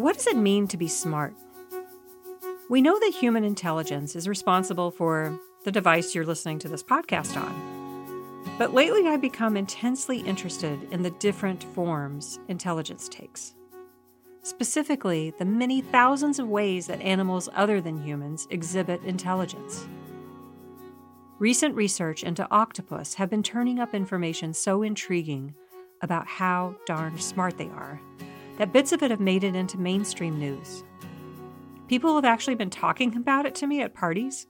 What does it mean to be smart? We know that human intelligence is responsible for the device you're listening to this podcast on. But lately, I've become intensely interested in the different forms intelligence takes. Specifically, the many thousands of ways that animals other than humans exhibit intelligence. Recent research into octopus have been turning up information so intriguing about how darn smart they are that bits of it have made it into mainstream news. People have actually been talking about it to me at parties.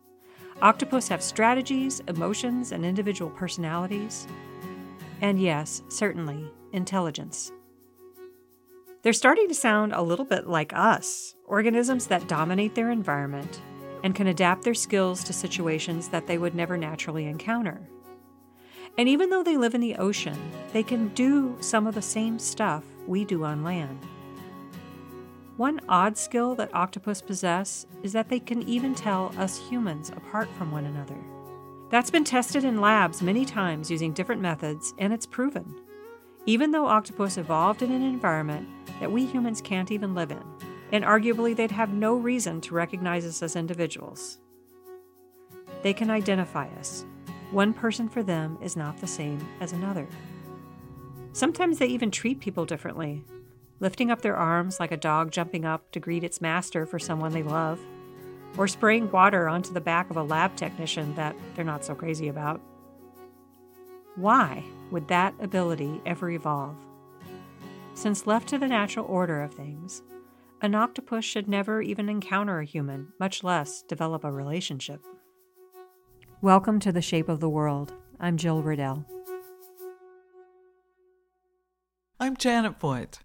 Octopus have strategies, emotions, and individual personalities. And yes, certainly, intelligence. They're starting to sound a little bit like us organisms that dominate their environment and can adapt their skills to situations that they would never naturally encounter. And even though they live in the ocean, they can do some of the same stuff we do on land. One odd skill that octopus possess is that they can even tell us humans apart from one another. That's been tested in labs many times using different methods, and it's proven. Even though octopus evolved in an environment that we humans can't even live in, and arguably they'd have no reason to recognize us as individuals. They can identify us. One person for them is not the same as another. Sometimes they even treat people differently, lifting up their arms like a dog jumping up to greet its master for someone they love, or spraying water onto the back of a lab technician that they're not so crazy about. Why would that ability ever evolve? Since left to the natural order of things, an octopus should never even encounter a human, much less develop a relationship. Welcome to The Shape of the World. I'm Jill Riddell. I'm Janet Voight.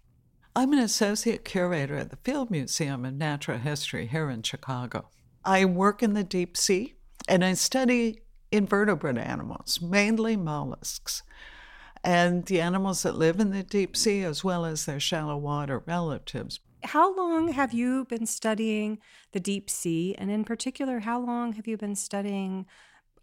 I'm an associate curator at the Field Museum of Natural History here in Chicago. I work in the deep sea and I study invertebrate animals, mainly mollusks, and the animals that live in the deep sea as well as their shallow water relatives. How long have you been studying the deep sea? And in particular, how long have you been studying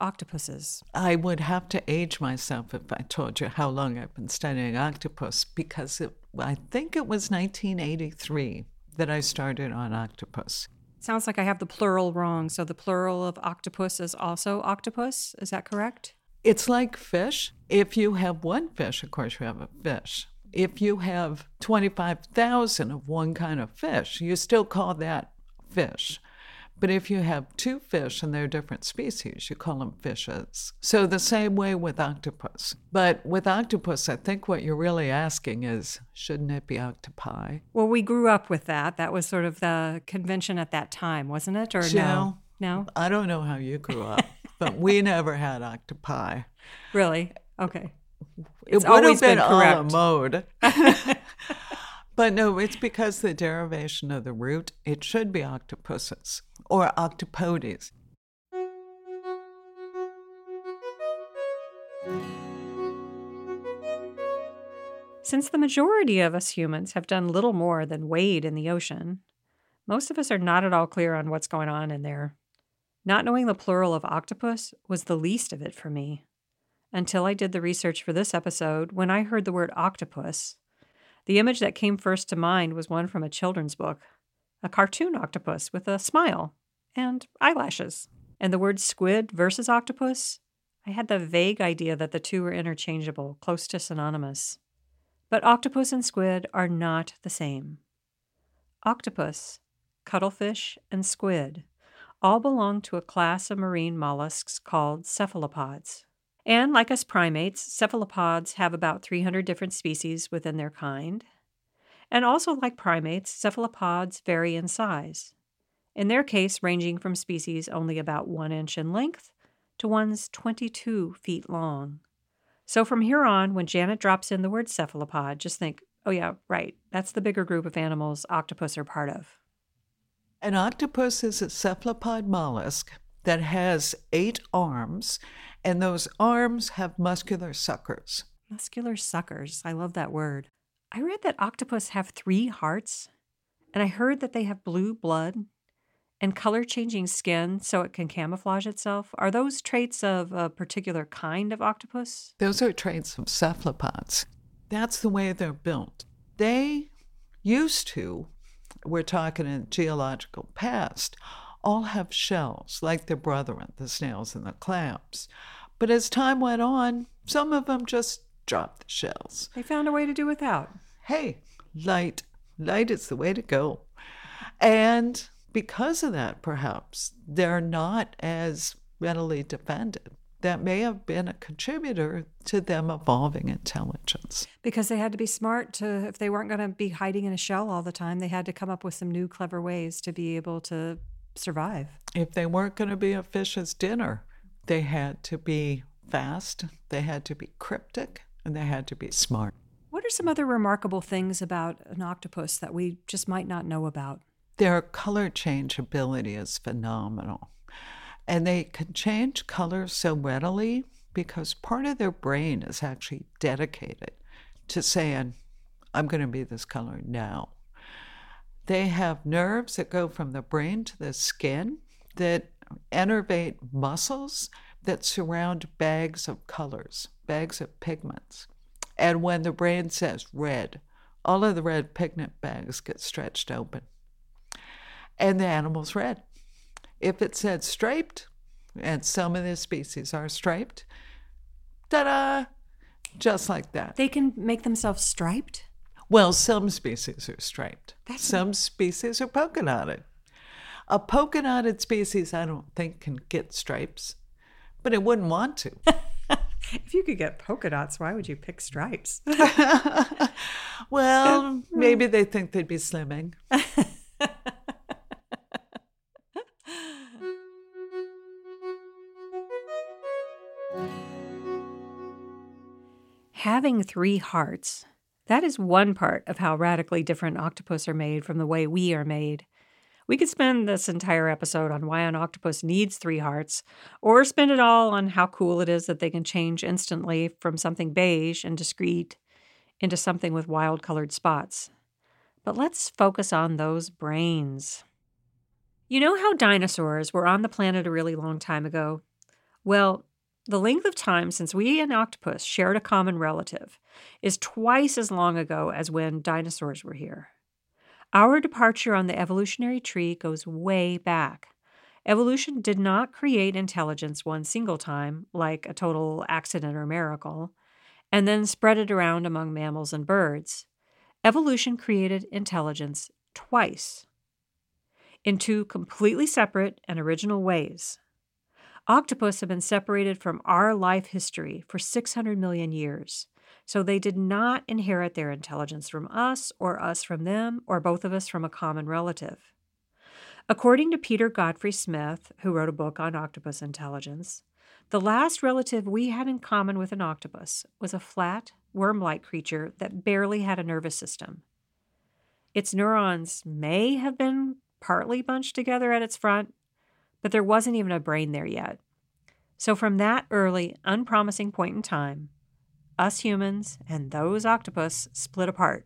octopuses? I would have to age myself if I told you how long I've been studying octopus because it, I think it was 1983 that I started on octopus. Sounds like I have the plural wrong. So the plural of octopus is also octopus. Is that correct? It's like fish. If you have one fish, of course, you have a fish. If you have 25,000 of one kind of fish, you still call that fish. But if you have two fish and they're different species, you call them fishes. So the same way with octopus. But with octopus, I think what you're really asking is shouldn't it be octopi? Well, we grew up with that. That was sort of the convention at that time, wasn't it? Or no? No. I don't know how you grew up, but we never had octopi. Really? Okay. It's it would have been, been a mode. But no, it's because the derivation of the root, it should be octopuses or octopodes. Since the majority of us humans have done little more than wade in the ocean, most of us are not at all clear on what's going on in there. Not knowing the plural of octopus was the least of it for me. Until I did the research for this episode, when I heard the word octopus, the image that came first to mind was one from a children's book a cartoon octopus with a smile and eyelashes. And the word squid versus octopus, I had the vague idea that the two were interchangeable, close to synonymous. But octopus and squid are not the same. Octopus, cuttlefish, and squid all belong to a class of marine mollusks called cephalopods. And like us primates, cephalopods have about 300 different species within their kind. And also, like primates, cephalopods vary in size, in their case, ranging from species only about one inch in length to ones 22 feet long. So from here on, when Janet drops in the word cephalopod, just think, oh, yeah, right, that's the bigger group of animals octopus are part of. An octopus is a cephalopod mollusk that has eight arms and those arms have muscular suckers. Muscular suckers. I love that word. I read that octopus have three hearts, and I heard that they have blue blood and color changing skin so it can camouflage itself. Are those traits of a particular kind of octopus? Those are traits of cephalopods. That's the way they're built. They used to we're talking in geological past, all have shells, like their brethren, the snails and the clams. But as time went on, some of them just dropped the shells. They found a way to do without. Hey, light. Light is the way to go. And because of that, perhaps, they're not as readily defended. That may have been a contributor to them evolving intelligence. Because they had to be smart to, if they weren't going to be hiding in a shell all the time, they had to come up with some new clever ways to be able to survive. If they weren't going to be a fish's dinner, they had to be fast, they had to be cryptic, and they had to be smart. What are some other remarkable things about an octopus that we just might not know about? Their color change ability is phenomenal. And they can change color so readily because part of their brain is actually dedicated to saying, I'm going to be this color now. They have nerves that go from the brain to the skin that innervate muscles that surround bags of colors, bags of pigments. And when the brain says red, all of the red pigment bags get stretched open. And the animal's red. If it said striped, and some of the species are striped, ta da, just like that. They can make themselves striped? Well, some species are striped. That's some species are polka dotted. A polka dotted species, I don't think, can get stripes, but it wouldn't want to. if you could get polka dots, why would you pick stripes? well, hmm. maybe they think they'd be slimming. Having three hearts, that is one part of how radically different octopus are made from the way we are made. We could spend this entire episode on why an octopus needs three hearts, or spend it all on how cool it is that they can change instantly from something beige and discreet into something with wild colored spots. But let's focus on those brains. You know how dinosaurs were on the planet a really long time ago? Well, the length of time since we and octopus shared a common relative is twice as long ago as when dinosaurs were here. Our departure on the evolutionary tree goes way back. Evolution did not create intelligence one single time, like a total accident or miracle, and then spread it around among mammals and birds. Evolution created intelligence twice, in two completely separate and original ways. Octopus have been separated from our life history for 600 million years, so they did not inherit their intelligence from us or us from them or both of us from a common relative. According to Peter Godfrey Smith, who wrote a book on octopus intelligence, the last relative we had in common with an octopus was a flat, worm like creature that barely had a nervous system. Its neurons may have been partly bunched together at its front, but there wasn't even a brain there yet. So, from that early, unpromising point in time, us humans and those octopus split apart.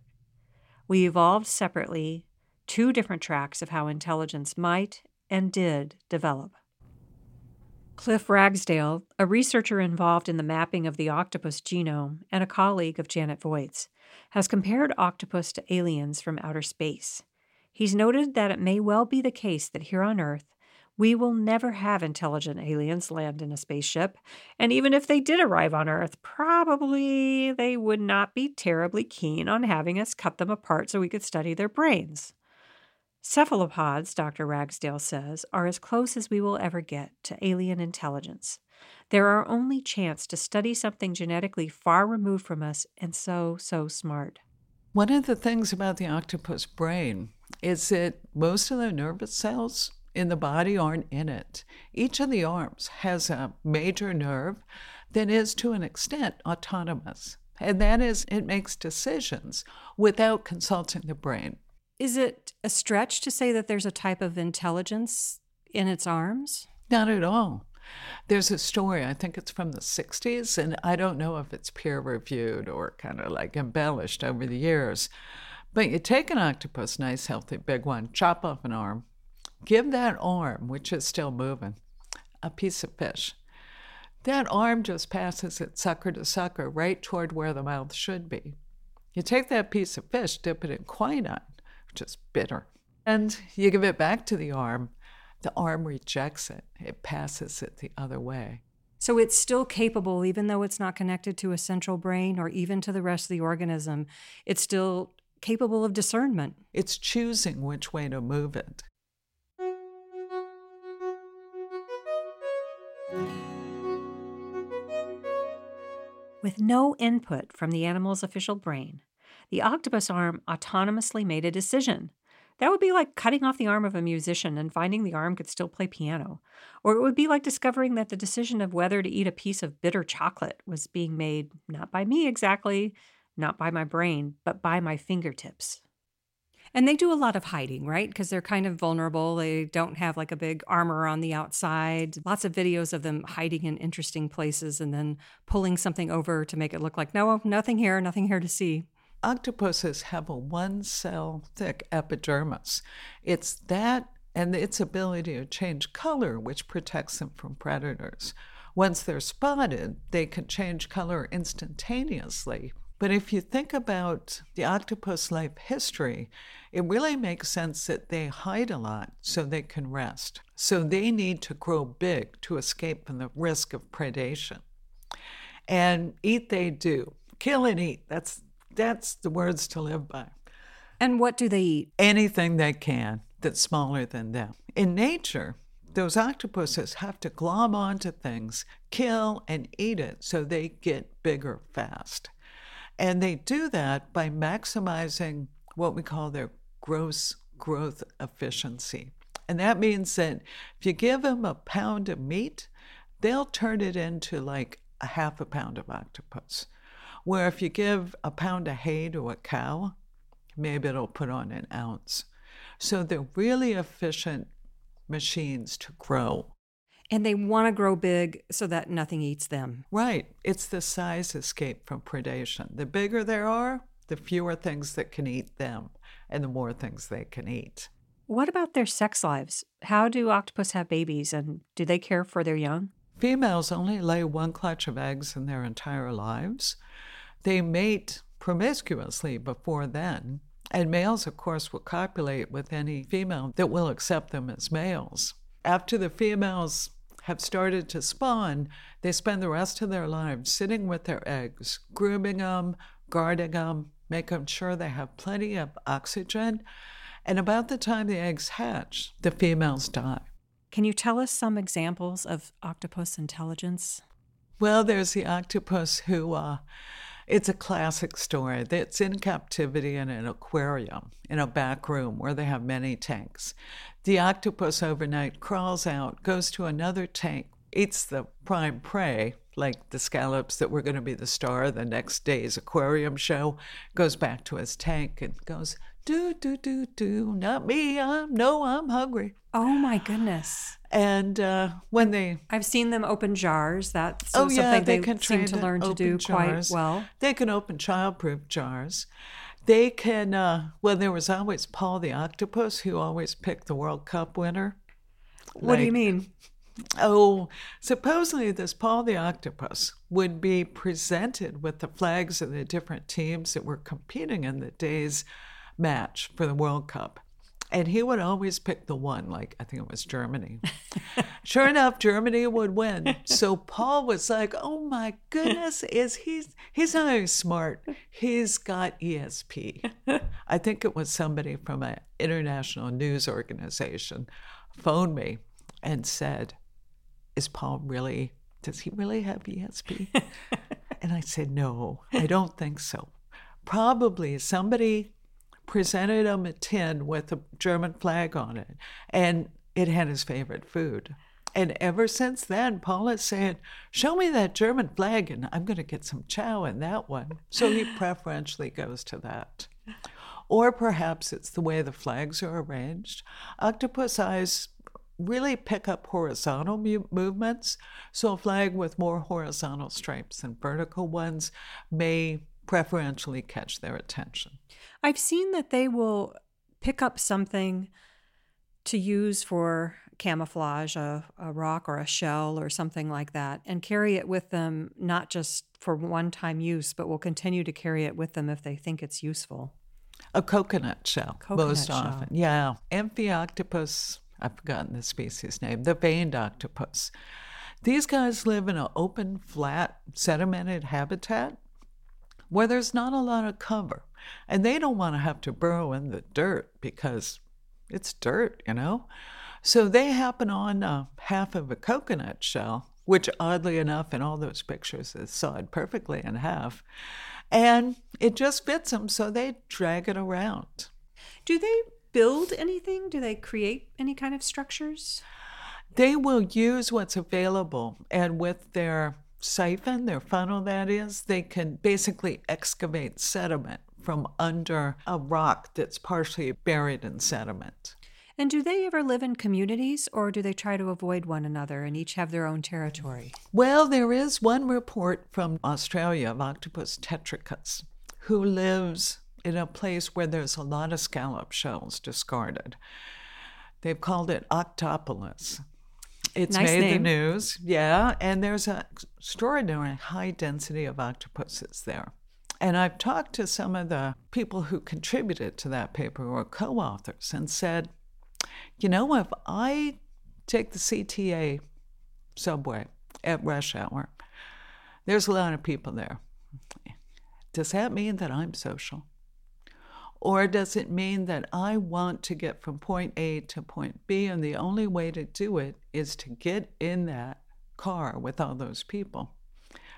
We evolved separately, two different tracks of how intelligence might and did develop. Cliff Ragsdale, a researcher involved in the mapping of the octopus genome and a colleague of Janet Voight's, has compared octopus to aliens from outer space. He's noted that it may well be the case that here on Earth, we will never have intelligent aliens land in a spaceship, and even if they did arrive on Earth, probably they would not be terribly keen on having us cut them apart so we could study their brains. Cephalopods, Dr. Ragsdale says, are as close as we will ever get to alien intelligence. They're our only chance to study something genetically far removed from us and so, so smart. One of the things about the octopus brain is that most of the nervous cells in the body aren't in it. Each of the arms has a major nerve that is, to an extent, autonomous. And that is, it makes decisions without consulting the brain. Is it a stretch to say that there's a type of intelligence in its arms? Not at all. There's a story, I think it's from the 60s, and I don't know if it's peer reviewed or kind of like embellished over the years. But you take an octopus, nice, healthy, big one, chop off an arm, give that arm, which is still moving, a piece of fish. That arm just passes it sucker to sucker right toward where the mouth should be. You take that piece of fish, dip it in quinine, which is bitter, And you give it back to the arm, the arm rejects it, it passes it the other way. So it's still capable, even though it's not connected to a central brain or even to the rest of the organism. It's still capable of discernment. It's choosing which way to move it. With no input from the animal's official brain, the octopus arm autonomously made a decision. That would be like cutting off the arm of a musician and finding the arm could still play piano. Or it would be like discovering that the decision of whether to eat a piece of bitter chocolate was being made not by me exactly, not by my brain, but by my fingertips. And they do a lot of hiding, right? Because they're kind of vulnerable. They don't have like a big armor on the outside. Lots of videos of them hiding in interesting places and then pulling something over to make it look like, no, nothing here, nothing here to see. Octopuses have a one cell thick epidermis. It's that and its ability to change color which protects them from predators. Once they're spotted, they can change color instantaneously but if you think about the octopus life history, it really makes sense that they hide a lot so they can rest. So they need to grow big to escape from the risk of predation. And eat they do. Kill and eat. That's that's the words to live by. And what do they eat? Anything they can that's smaller than them. In nature, those octopuses have to glom onto things, kill and eat it so they get bigger fast. And they do that by maximizing what we call their gross growth efficiency. And that means that if you give them a pound of meat, they'll turn it into like a half a pound of octopus. Where if you give a pound of hay to a cow, maybe it'll put on an ounce. So they're really efficient machines to grow and they want to grow big so that nothing eats them. Right. It's the size escape from predation. The bigger there are, the fewer things that can eat them, and the more things they can eat. What about their sex lives? How do octopus have babies, and do they care for their young? Females only lay one clutch of eggs in their entire lives. They mate promiscuously before then, and males, of course, will copulate with any female that will accept them as males. After the females have started to spawn, they spend the rest of their lives sitting with their eggs, grooming them, guarding them, making sure they have plenty of oxygen. And about the time the eggs hatch, the females die. Can you tell us some examples of octopus intelligence? Well, there's the octopus who, uh, it's a classic story that's in captivity in an aquarium in a back room where they have many tanks. The octopus overnight crawls out, goes to another tank, eats the prime prey, like the scallops that were going to be the star of the next day's aquarium show, goes back to his tank and goes, do, do, do, do, not me, I'm, no, I'm hungry. Oh my goodness. And uh, when they. I've seen them open jars. That's oh, yeah, something they, they, can seem to learn to do jars. quite well. They can open childproof jars. They can, uh, well, there was always Paul the octopus who always picked the World Cup winner. What like, do you mean? Oh, supposedly this Paul the octopus would be presented with the flags of the different teams that were competing in the day's match for the World Cup. And he would always pick the one, like I think it was Germany. sure enough, Germany would win. So Paul was like, "Oh my goodness, is he? He's not very smart. He's got ESP." I think it was somebody from an international news organization phoned me and said, "Is Paul really? Does he really have ESP?" and I said, "No, I don't think so. Probably somebody." Presented him a tin with a German flag on it, and it had his favorite food. And ever since then, Paul is saying, Show me that German flag, and I'm going to get some chow in that one. So he preferentially goes to that. Or perhaps it's the way the flags are arranged. Octopus eyes really pick up horizontal mu- movements. So a flag with more horizontal stripes than vertical ones may preferentially catch their attention. I've seen that they will pick up something to use for camouflage, a, a rock or a shell or something like that, and carry it with them, not just for one time use, but will continue to carry it with them if they think it's useful. A coconut shell, Coconut most shell. often. Yeah. Amphioctopus, I've forgotten the species name, the veined octopus. These guys live in an open, flat, sedimented habitat where there's not a lot of cover. And they don't want to have to burrow in the dirt because it's dirt, you know? So they happen on uh, half of a coconut shell, which oddly enough, in all those pictures, is sawed perfectly in half. And it just fits them, so they drag it around. Do they build anything? Do they create any kind of structures? They will use what's available, and with their siphon, their funnel, that is, they can basically excavate sediment from under a rock that's partially buried in sediment. And do they ever live in communities or do they try to avoid one another and each have their own territory? Well, there is one report from Australia of Octopus tetricus who lives in a place where there's a lot of scallop shells discarded. They've called it Octopolis. It's Nice made the news, yeah, and there's an extraordinary high density of octopuses there. And I've talked to some of the people who contributed to that paper who are co authors and said, you know, if I take the CTA subway at rush hour, there's a lot of people there. Does that mean that I'm social? Or does it mean that I want to get from point A to point B, and the only way to do it is to get in that car with all those people?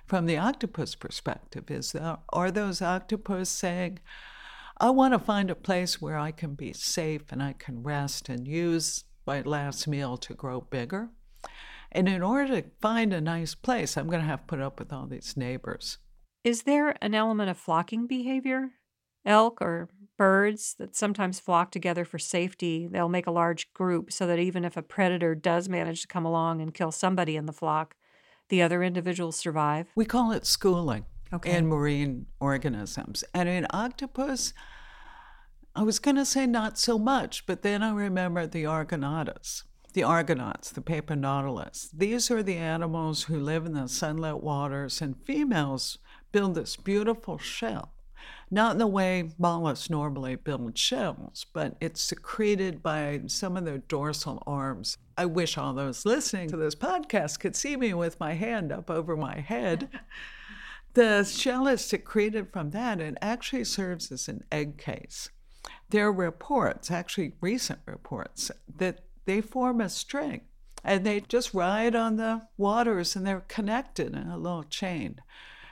From the octopus perspective, is there, are those octopus saying, I want to find a place where I can be safe and I can rest and use my last meal to grow bigger? And in order to find a nice place, I'm going to have to put up with all these neighbors. Is there an element of flocking behavior? Elk or birds that sometimes flock together for safety, they'll make a large group so that even if a predator does manage to come along and kill somebody in the flock, the other individuals survive. We call it schooling Okay. in marine organisms. And in octopus, I was going to say not so much, but then I remembered the Argonautas, the Argonauts, the paper nautilus. These are the animals who live in the sunlit waters, and females build this beautiful shell. Not in the way mollusks normally build shells, but it's secreted by some of their dorsal arms. I wish all those listening to this podcast could see me with my hand up over my head. The shell is secreted from that and actually serves as an egg case. There are reports, actually recent reports, that they form a string and they just ride on the waters and they're connected in a little chain.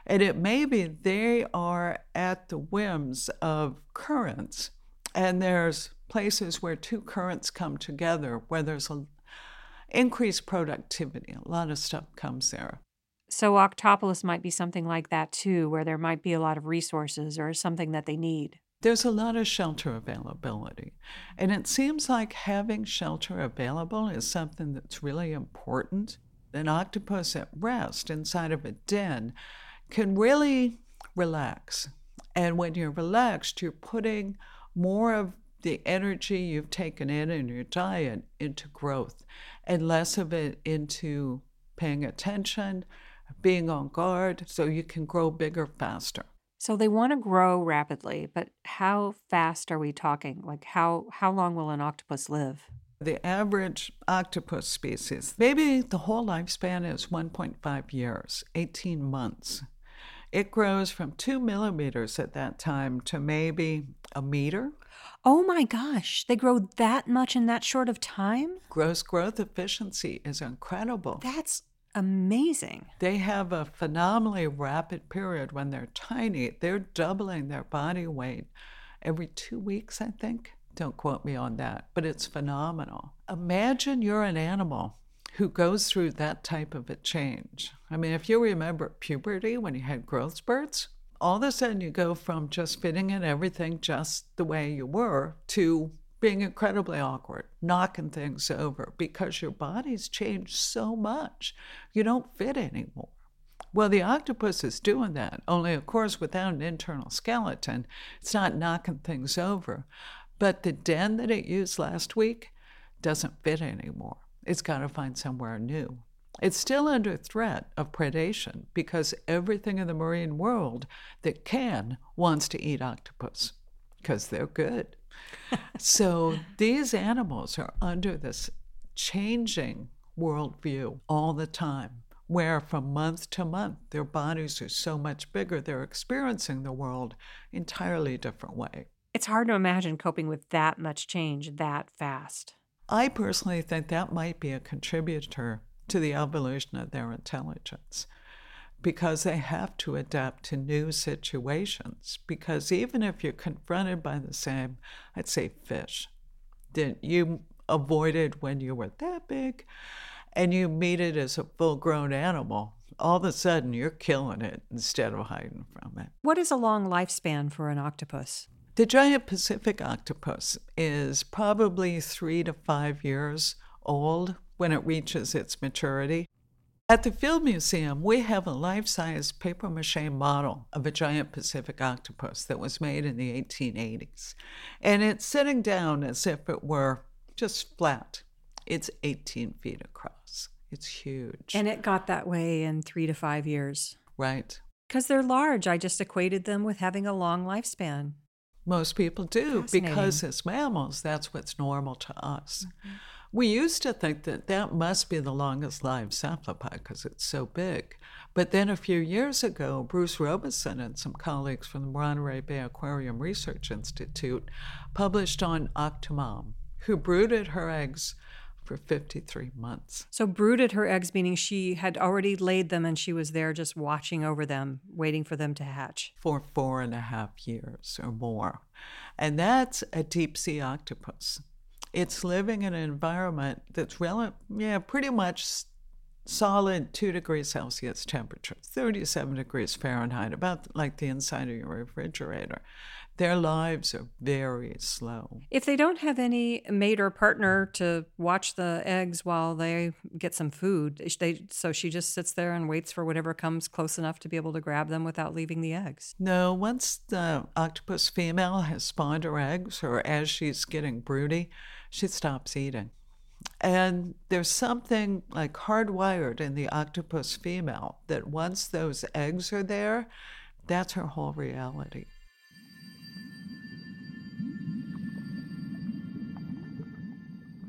And it may be they are at the whims of currents, and there's places where two currents come together where there's a increased productivity. A lot of stuff comes there. So Octopolis might be something like that too, where there might be a lot of resources or something that they need. There's a lot of shelter availability. And it seems like having shelter available is something that's really important. An octopus at rest inside of a den can really relax. And when you're relaxed, you're putting more of the energy you've taken in in your diet into growth and less of it into paying attention, being on guard, so you can grow bigger faster. So they want to grow rapidly, but how fast are we talking? Like how how long will an octopus live? The average octopus species, maybe the whole lifespan is 1.5 years, 18 months. It grows from two millimeters at that time to maybe a meter. Oh my gosh, they grow that much in that short of time? Gross growth efficiency is incredible. That's amazing. They have a phenomenally rapid period when they're tiny. They're doubling their body weight every two weeks, I think. Don't quote me on that, but it's phenomenal. Imagine you're an animal who goes through that type of a change. I mean, if you remember puberty when you had growth spurts, all of a sudden you go from just fitting in everything just the way you were to being incredibly awkward, knocking things over because your body's changed so much. You don't fit anymore. Well, the octopus is doing that, only, of course, without an internal skeleton. It's not knocking things over. But the den that it used last week doesn't fit anymore. It's got to find somewhere new. It's still under threat of predation because everything in the marine world that can wants to eat octopus. because they're good. so these animals are under this changing worldview all the time, where from month to month their bodies are so much bigger, they're experiencing the world entirely different way. It's hard to imagine coping with that much change that fast. I personally think that might be a contributor to the evolution of their intelligence because they have to adapt to new situations. Because even if you're confronted by the same, I'd say fish, that you avoided when you were that big, and you meet it as a full grown animal, all of a sudden you're killing it instead of hiding from it. What is a long lifespan for an octopus? The giant Pacific octopus is probably three to five years old when it reaches its maturity. At the Field Museum, we have a life size paper mache model of a giant Pacific octopus that was made in the 1880s. And it's sitting down as if it were just flat. It's 18 feet across. It's huge. And it got that way in three to five years. Right. Because they're large. I just equated them with having a long lifespan. Most people do because as mammals, that's what's normal to us. Mm-hmm. We used to think that that must be the longest lived cephalopod because it's so big. But then a few years ago, Bruce Robison and some colleagues from the Monterey Bay Aquarium Research Institute published on Octomom, who brooded her eggs for 53 months. So, brooded her eggs, meaning she had already laid them and she was there just watching over them, waiting for them to hatch. For four and a half years or more. And that's a deep sea octopus it's living in an environment that's rel- yeah, pretty much solid 2 degrees Celsius temperature, 37 degrees Fahrenheit, about like the inside of your refrigerator. Their lives are very slow. If they don't have any mate or partner to watch the eggs while they get some food, they, so she just sits there and waits for whatever comes close enough to be able to grab them without leaving the eggs. No, once the octopus female has spawned her eggs, or as she's getting broody, she stops eating. And there's something like hardwired in the octopus female that once those eggs are there, that's her whole reality.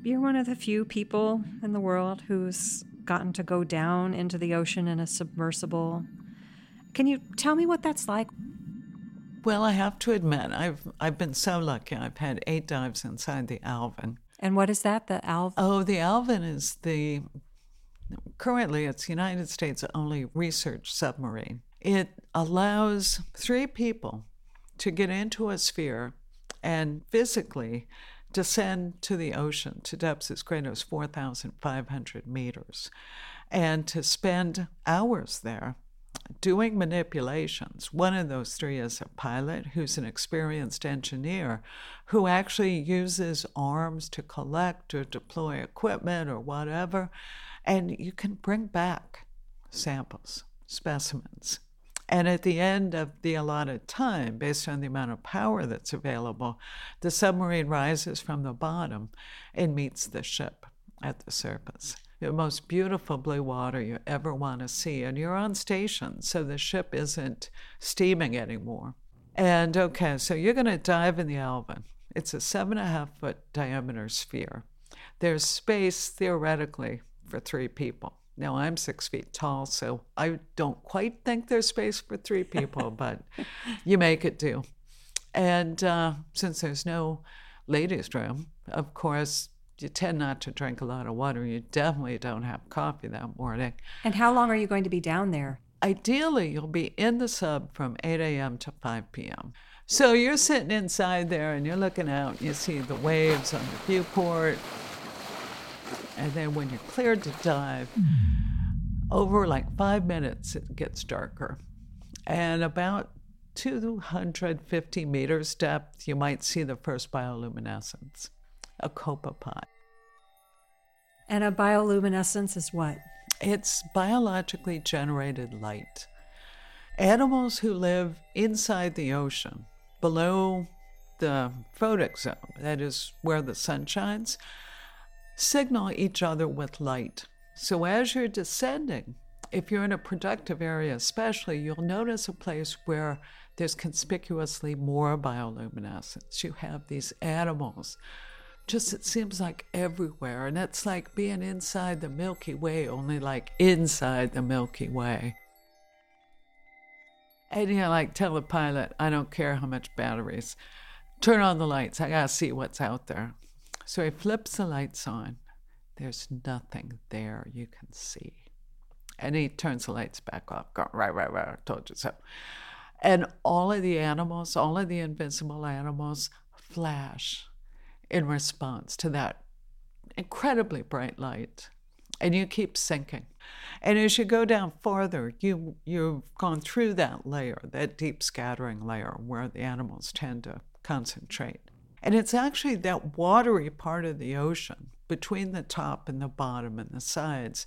You're one of the few people in the world who's gotten to go down into the ocean in a submersible. Can you tell me what that's like? Well, I have to admit, I've I've been so lucky. I've had eight dives inside the Alvin. And what is that? The Alvin? Oh, the Alvin is the currently it's United States' only research submarine. It allows three people to get into a sphere and physically descend to the ocean to depths as great as 4,500 meters and to spend hours there doing manipulations. One of those three is a pilot who's an experienced engineer who actually uses arms to collect or deploy equipment or whatever. And you can bring back samples, specimens. And at the end of the allotted time, based on the amount of power that's available, the submarine rises from the bottom and meets the ship at the surface the most beautiful blue water you ever want to see. And you're on station, so the ship isn't steaming anymore. And okay, so you're going to dive in the Alvin. It's a seven and a half foot diameter sphere. There's space theoretically for three people. Now I'm six feet tall, so I don't quite think there's space for three people, but you make it do. And uh, since there's no ladies' room, of course, you tend not to drink a lot of water. You definitely don't have coffee that morning. And how long are you going to be down there? Ideally, you'll be in the sub from 8 a.m. to 5 p.m. So you're sitting inside there and you're looking out, and you see the waves on the viewport. And then when you're cleared to dive, over like five minutes, it gets darker. And about 250 meters depth, you might see the first bioluminescence a copepod. And a bioluminescence is what? It's biologically generated light. Animals who live inside the ocean, below the photic zone, that is where the sun shines, signal each other with light. So as you're descending, if you're in a productive area, especially, you'll notice a place where there's conspicuously more bioluminescence. You have these animals, just it seems like everywhere. And it's like being inside the Milky Way, only like inside the Milky Way. And you know, like tell the pilot, I don't care how much batteries. Turn on the lights. I gotta see what's out there. So he flips the lights on. There's nothing there you can see. And he turns the lights back off, right, right, right, I told you so. And all of the animals, all of the invisible animals flash in response to that incredibly bright light. And you keep sinking. And as you go down farther, you, you've gone through that layer, that deep scattering layer where the animals tend to concentrate. And it's actually that watery part of the ocean between the top and the bottom and the sides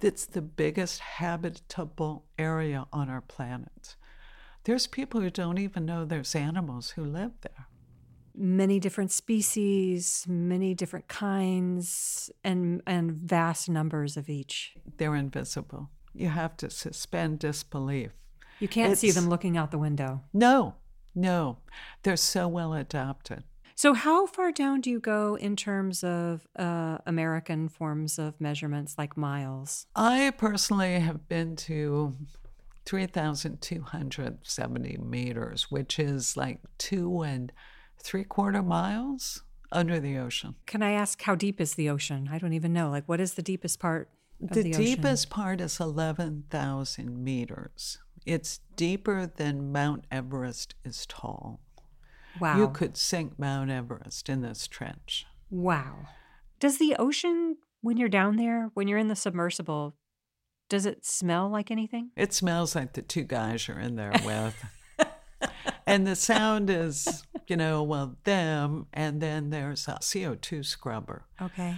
that's the biggest habitable area on our planet. There's people who don't even know there's animals who live there. Many different species, many different kinds, and, and vast numbers of each. They're invisible. You have to suspend disbelief. You can't it's, see them looking out the window. No, no. They're so well adapted. So, how far down do you go in terms of uh, American forms of measurements like miles? I personally have been to 3,270 meters, which is like two and three quarter miles under the ocean. Can I ask how deep is the ocean? I don't even know. Like, what is the deepest part? the, the deepest part is 11,000 meters. It's deeper than Mount Everest is tall. Wow. You could sink Mount Everest in this trench. Wow. Does the ocean, when you're down there, when you're in the submersible, does it smell like anything? It smells like the two guys you're in there with. and the sound is, you know, well, them, and then there's a CO2 scrubber. Okay.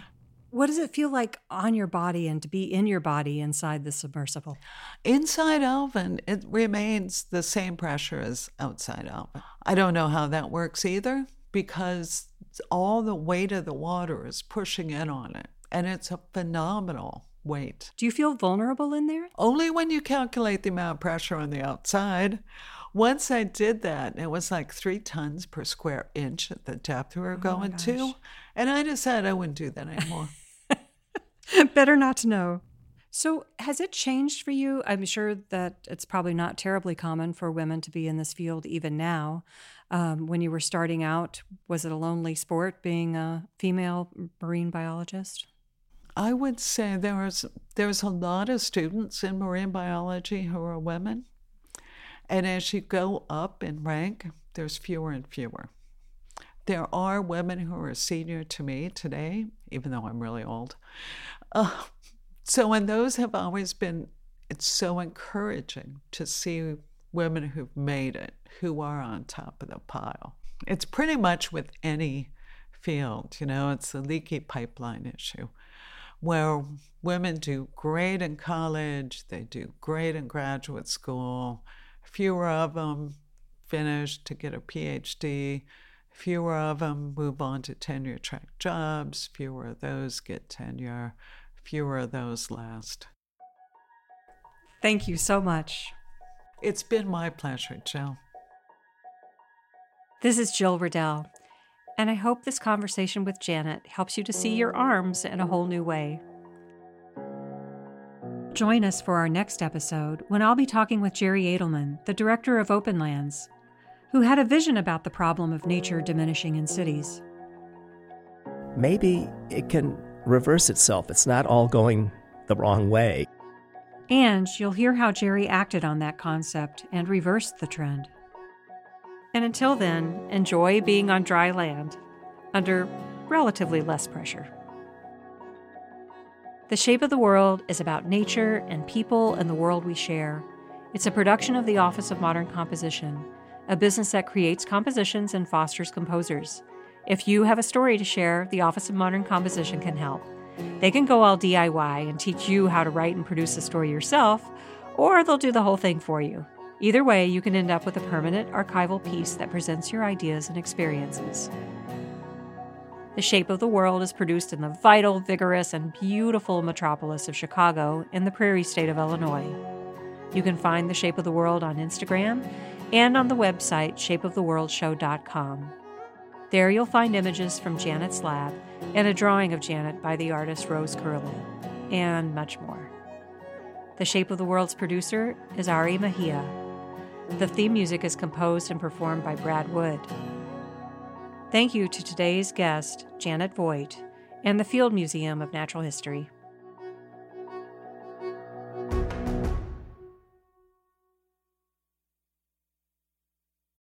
What does it feel like on your body and to be in your body inside the submersible? Inside Alvin, it remains the same pressure as outside Alvin. I don't know how that works either because all the weight of the water is pushing in on it, and it's a phenomenal weight. Do you feel vulnerable in there? Only when you calculate the amount of pressure on the outside. Once I did that, it was like three tons per square inch at the depth we were oh going to. And I decided I wouldn't do that anymore. Better not to know. So, has it changed for you? I'm sure that it's probably not terribly common for women to be in this field even now. Um, when you were starting out, was it a lonely sport being a female marine biologist? I would say there was there's a lot of students in marine biology who are women, and as you go up in rank, there's fewer and fewer. There are women who are senior to me today, even though I'm really old. Uh, so, and those have always been, it's so encouraging to see women who've made it, who are on top of the pile. It's pretty much with any field, you know, it's the leaky pipeline issue where women do great in college, they do great in graduate school, fewer of them finish to get a PhD, fewer of them move on to tenure track jobs, fewer of those get tenure fewer of those last. Thank you so much. It's been my pleasure, Jill. This is Jill Riddell, and I hope this conversation with Janet helps you to see your arms in a whole new way. Join us for our next episode when I'll be talking with Jerry Adelman, the director of Openlands, who had a vision about the problem of nature diminishing in cities. Maybe it can reverse itself. It's not all going the wrong way. And you'll hear how Jerry acted on that concept and reversed the trend. And until then, enjoy being on dry land under relatively less pressure. The Shape of the World is about nature and people and the world we share. It's a production of the Office of Modern Composition, a business that creates compositions and fosters composers. If you have a story to share, the Office of Modern Composition can help. They can go all DIY and teach you how to write and produce a story yourself, or they'll do the whole thing for you. Either way, you can end up with a permanent archival piece that presents your ideas and experiences. The Shape of the World is produced in the vital, vigorous, and beautiful metropolis of Chicago in the prairie state of Illinois. You can find The Shape of the World on Instagram and on the website shapeoftheworldshow.com. There you'll find images from Janet's lab and a drawing of Janet by the artist Rose Curley, and much more. The Shape of the World's producer is Ari Mejia. The theme music is composed and performed by Brad Wood. Thank you to today's guest, Janet Voight, and the Field Museum of Natural History.